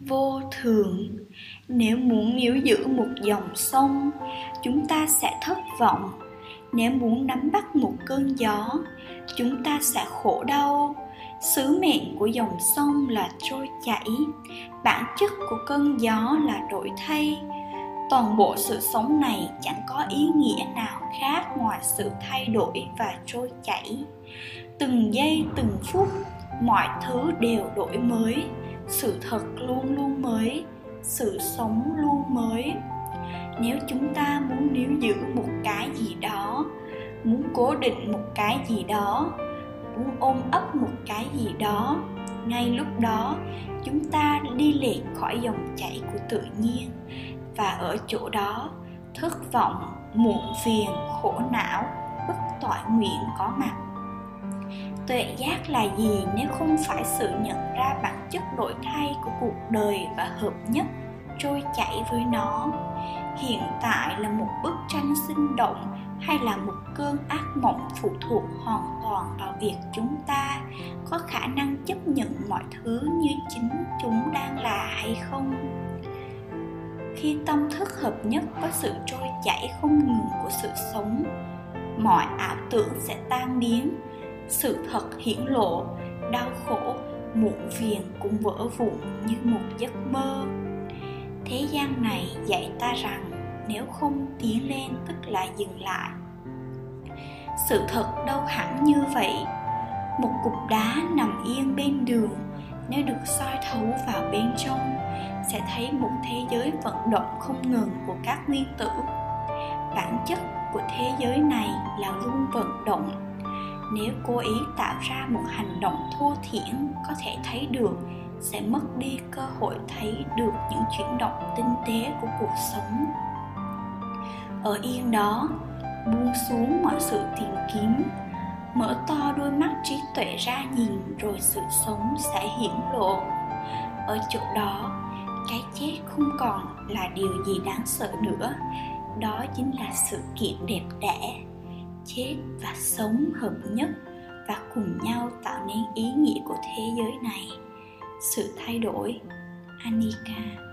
vô thường. Nếu muốn níu giữ một dòng sông, chúng ta sẽ thất vọng. Nếu muốn nắm bắt một cơn gió, chúng ta sẽ khổ đau. Sứ mệnh của dòng sông là trôi chảy, bản chất của cơn gió là đổi thay. Toàn bộ sự sống này chẳng có ý nghĩa nào khác ngoài sự thay đổi và trôi chảy. Từng giây, từng phút, mọi thứ đều đổi mới sự thật luôn luôn mới, sự sống luôn mới. Nếu chúng ta muốn níu giữ một cái gì đó, muốn cố định một cái gì đó, muốn ôm ấp một cái gì đó, ngay lúc đó chúng ta đi lệch khỏi dòng chảy của tự nhiên và ở chỗ đó, thất vọng, muộn phiền, khổ não, bất toại nguyện có mặt. Tuệ giác là gì nếu không phải sự nhận ra bản chất đổi thay của cuộc đời và hợp nhất trôi chảy với nó. Hiện tại là một bức tranh sinh động hay là một cơn ác mộng phụ thuộc hoàn toàn vào việc chúng ta có khả năng chấp nhận mọi thứ như chính chúng đang là hay không? Khi tâm thức hợp nhất có sự trôi chảy không ngừng của sự sống, mọi ảo tưởng sẽ tan biến. Sự thật hiển lộ, đau khổ muộn phiền cũng vỡ vụn như một giấc mơ. Thế gian này dạy ta rằng nếu không tiến lên tức là dừng lại. Sự thật đâu hẳn như vậy? Một cục đá nằm yên bên đường, nếu được soi thấu vào bên trong, sẽ thấy một thế giới vận động không ngừng của các nguyên tử. Bản chất của thế giới này là luôn vận động nếu cố ý tạo ra một hành động thô thiển có thể thấy được, sẽ mất đi cơ hội thấy được những chuyển động tinh tế của cuộc sống. Ở yên đó, buông xuống mọi sự tìm kiếm, mở to đôi mắt trí tuệ ra nhìn rồi sự sống sẽ hiển lộ. Ở chỗ đó, cái chết không còn là điều gì đáng sợ nữa, đó chính là sự kiện đẹp đẽ chết và sống hợp nhất và cùng nhau tạo nên ý nghĩa của thế giới này. Sự thay đổi anika